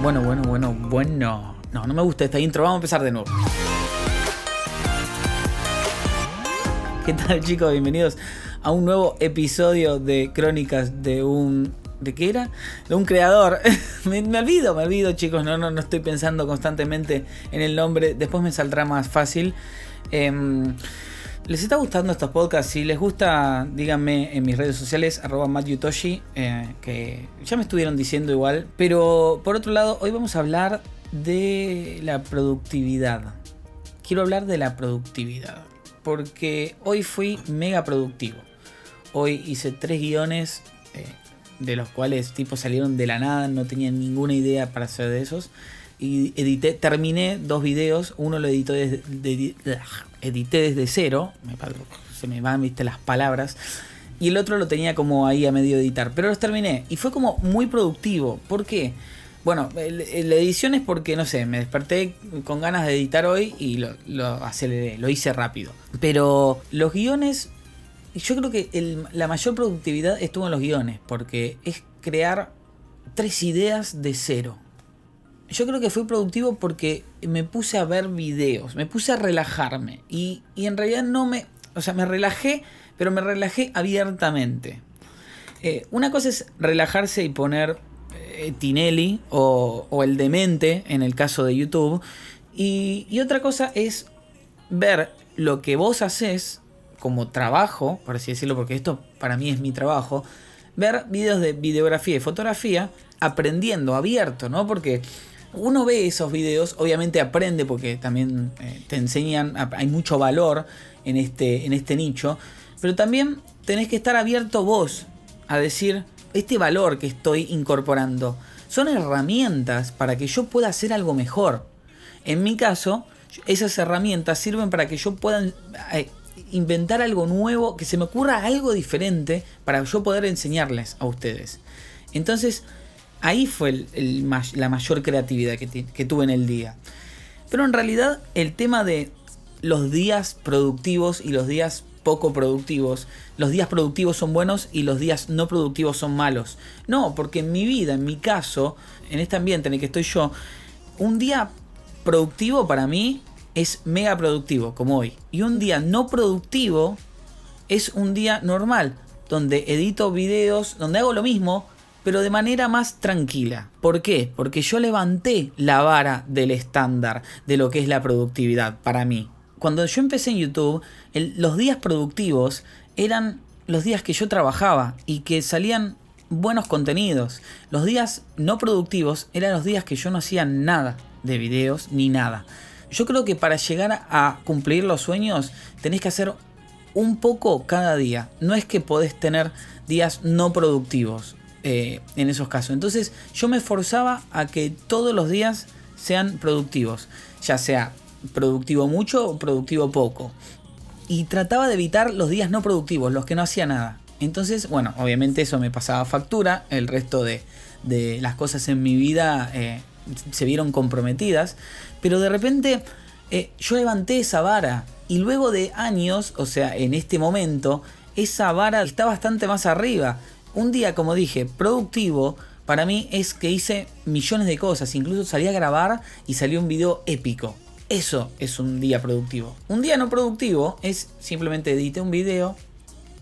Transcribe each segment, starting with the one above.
Bueno, bueno, bueno, bueno. No, no me gusta esta intro. Vamos a empezar de nuevo. ¿Qué tal chicos? Bienvenidos a un nuevo episodio de Crónicas de un... ¿De qué era? De un creador. me, olvido, me olvido chicos. No, no, no estoy pensando constantemente en el nombre. Después me saldrá más fácil. Em, ¿Les está gustando estos podcasts? Si les gusta, díganme en mis redes sociales, arroba mattyutoshi, eh, que ya me estuvieron diciendo igual. Pero por otro lado, hoy vamos a hablar de la productividad. Quiero hablar de la productividad. Porque hoy fui mega productivo. Hoy hice tres guiones, eh, de los cuales tipo salieron de la nada, no tenía ninguna idea para hacer de esos y edité, terminé dos videos, uno lo editó desde, de, edité desde cero, se me van viste las palabras, y el otro lo tenía como ahí a medio editar, pero los terminé y fue como muy productivo, ¿por qué? Bueno, la edición es porque, no sé, me desperté con ganas de editar hoy y lo, aceleré, lo hice rápido. Pero los guiones, yo creo que la mayor productividad estuvo en los guiones, porque es crear tres ideas de cero yo creo que fui productivo porque me puse a ver videos, me puse a relajarme y, en realidad no me, o sea, me relajé, pero me relajé abiertamente. Eh, una cosa es relajarse y poner eh, Tinelli o, o, el demente en el caso de YouTube y, y otra cosa es ver lo que vos haces como trabajo, por así decirlo, porque esto para mí es mi trabajo, ver videos de videografía y fotografía aprendiendo abierto, ¿no? Porque uno ve esos videos, obviamente aprende porque también eh, te enseñan, hay mucho valor en este, en este nicho, pero también tenés que estar abierto vos a decir, este valor que estoy incorporando son herramientas para que yo pueda hacer algo mejor. En mi caso, esas herramientas sirven para que yo pueda eh, inventar algo nuevo, que se me ocurra algo diferente para yo poder enseñarles a ustedes. Entonces, Ahí fue la mayor creatividad que, tuve en el día. Pero en realidad el tema de los días productivos y los días poco productivos, los días productivos son buenos y los días no productivos son malos. No, porque en mi vida, en mi caso, en este ambiente en el que estoy yo, un día productivo para mí es mega productivo, como hoy. Y un día no productivo es un día normal, donde edito videos, donde hago lo mismo, pero de manera más tranquila. ¿Por qué? Porque yo levanté la vara del estándar de lo que es la productividad para mí. Cuando yo empecé en YouTube, los días productivos eran los días que yo trabajaba y que salían buenos contenidos. Los días no productivos eran los días que yo no hacía nada de videos ni nada. Yo creo que para llegar a cumplir los sueños tenés que hacer un poco cada día. No es que podés tener días no productivos. Eh, en esos casos. Entonces yo me esforzaba a que todos los días sean productivos, ya sea productivo mucho o productivo poco. Y trataba de evitar los días no productivos, los que no hacía nada. Entonces, bueno, obviamente eso me pasaba factura, el resto de, las cosas en mi vida eh, se vieron comprometidas, pero de repente eh, yo levanté esa vara y luego de años, o sea, en este momento, esa vara está bastante más arriba un día, como dije, productivo, para mí es que hice millones de cosas. Incluso salí a grabar y salió un video épico. Eso es un día productivo. Un día no productivo es simplemente edité un video,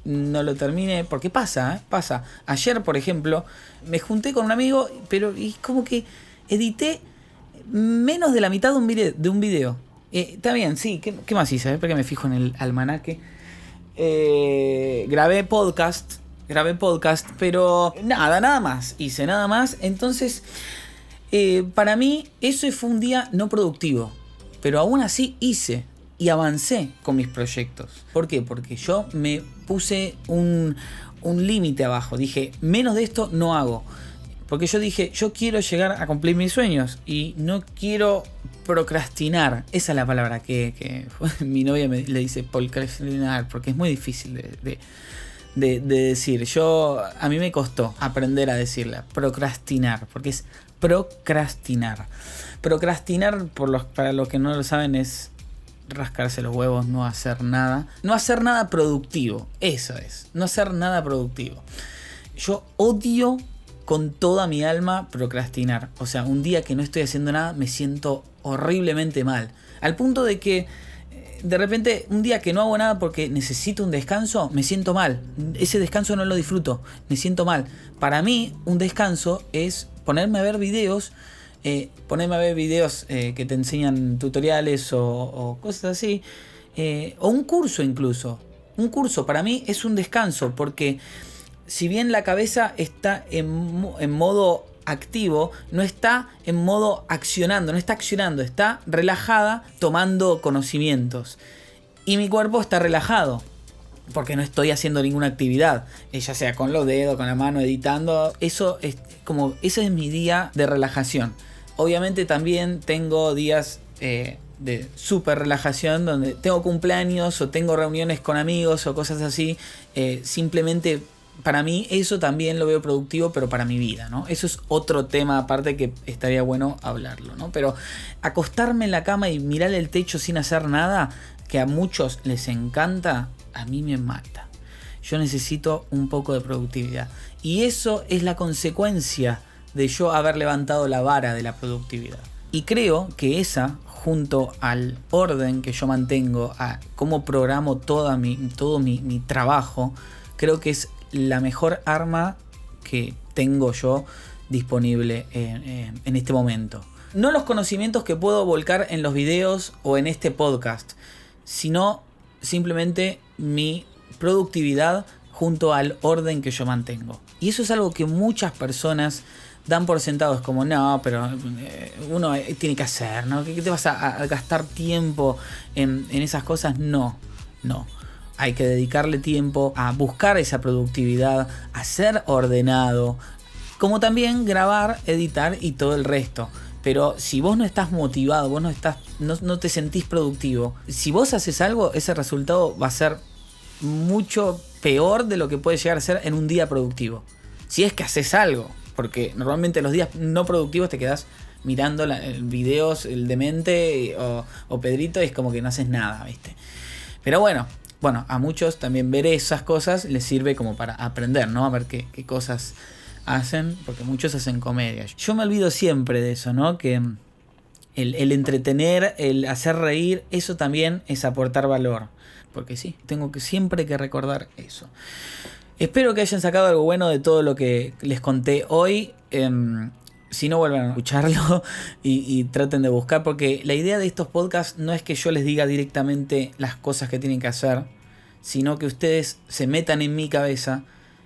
no lo terminé, porque pasa, ¿eh? pasa. Ayer, por ejemplo, me junté con un amigo, pero es como que edité menos de la mitad de un video. Eh, está bien, sí, ¿qué, más hice? Porque me fijo en el almanaque. Eh, grabé podcast grabé podcast, pero nada, nada más, hice nada más. Entonces, eh, para mí, eso fue un día no productivo, pero aún así hice y avancé con mis proyectos. ¿Por qué? Porque yo me puse un, un límite abajo, dije, menos de esto no hago. Porque yo dije, yo quiero llegar a cumplir mis sueños y no quiero procrastinar. Esa es la palabra que, mi novia me, le dice, procrastinar, porque es muy difícil de, decir. Yo, a mí me costó aprender a decirla, procrastinar, porque es procrastinar. Procrastinar, por los, para los que no lo saben, es rascarse los huevos, no hacer nada. No hacer nada productivo, eso es, no hacer nada productivo. Yo odio con toda mi alma procrastinar. O sea, un día que no estoy haciendo nada me siento horriblemente mal. Al punto de que de repente un día que no hago nada porque necesito un descanso, me siento mal. Ese descanso no lo disfruto, me siento mal. Para mí un descanso es ponerme a ver videos, eh, ponerme a ver videos eh, que te enseñan tutoriales o, cosas así, o un curso incluso. Un curso para mí es un descanso porque si bien la cabeza está en, en modo activo, no está en modo accionando, no está accionando, está relajada tomando conocimientos. Y mi cuerpo está relajado, porque no estoy haciendo ninguna actividad, eh, ya sea con los dedos, con la mano, editando. Eso es como, ese es mi día de relajación. Obviamente también tengo días eh, de super relajación donde tengo cumpleaños o tengo reuniones con amigos o cosas así, eh, simplemente para mí eso también lo veo productivo, pero para mi vida, ¿no? Eso es otro tema aparte que estaría bueno hablarlo, ¿no? Pero acostarme en la cama y mirar el techo sin hacer nada, que a muchos les encanta, a mí me mata. Yo necesito un poco de productividad. Y eso es la consecuencia de yo haber levantado la vara de la productividad. Y creo que esa, junto al orden que yo mantengo, a cómo programo toda mi, todo mi, mi trabajo, creo que es la mejor arma que tengo yo disponible en, este momento. No los conocimientos que puedo volcar en los videos o en este podcast, sino simplemente mi productividad junto al orden que yo mantengo. Y eso es algo que muchas personas dan por sentado. Es como, no, pero eh, uno tiene que hacer, ¿no? ¿Qué te vas a, gastar tiempo en, en esas cosas? No, no hay que dedicarle tiempo a buscar esa productividad, a ser ordenado, como también grabar, editar y todo el resto. Pero si vos no estás motivado, vos no, estás, no, te sentís productivo, si vos haces algo, ese resultado va a ser mucho peor de lo que puede llegar a ser en un día productivo. Si es que haces algo, porque normalmente los días no productivos te quedas mirando videos, el demente o, o Pedrito y es como que no haces nada, ¿viste? Pero bueno, bueno, a muchos también ver esas cosas les sirve como para aprender, ¿no? A ver qué, cosas hacen, porque muchos hacen comedia. Yo me olvido siempre de eso, ¿no? Que el, el, entretener, el hacer reír, eso también es aportar valor. Porque sí, tengo que siempre que recordar eso. Espero que hayan sacado algo bueno de todo lo que les conté hoy. Em, si no vuelvan a escucharlo y, traten de buscar, porque la idea de estos podcasts no es que yo les diga directamente las cosas que tienen que hacer, sino que ustedes se metan en mi cabeza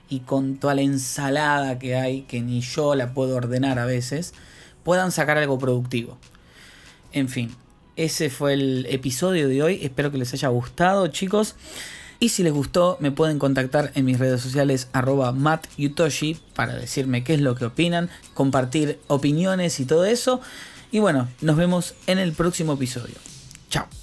y con toda la ensalada que hay, que ni yo la puedo ordenar a veces, puedan sacar algo productivo. En fin, ese fue el episodio de hoy, espero que les haya gustado chicos. Y si les gustó, me pueden contactar en mis redes sociales arroba mattyutoshi para decirme qué es lo que opinan, compartir opiniones y todo eso. Y bueno, nos vemos en el próximo episodio. Chao.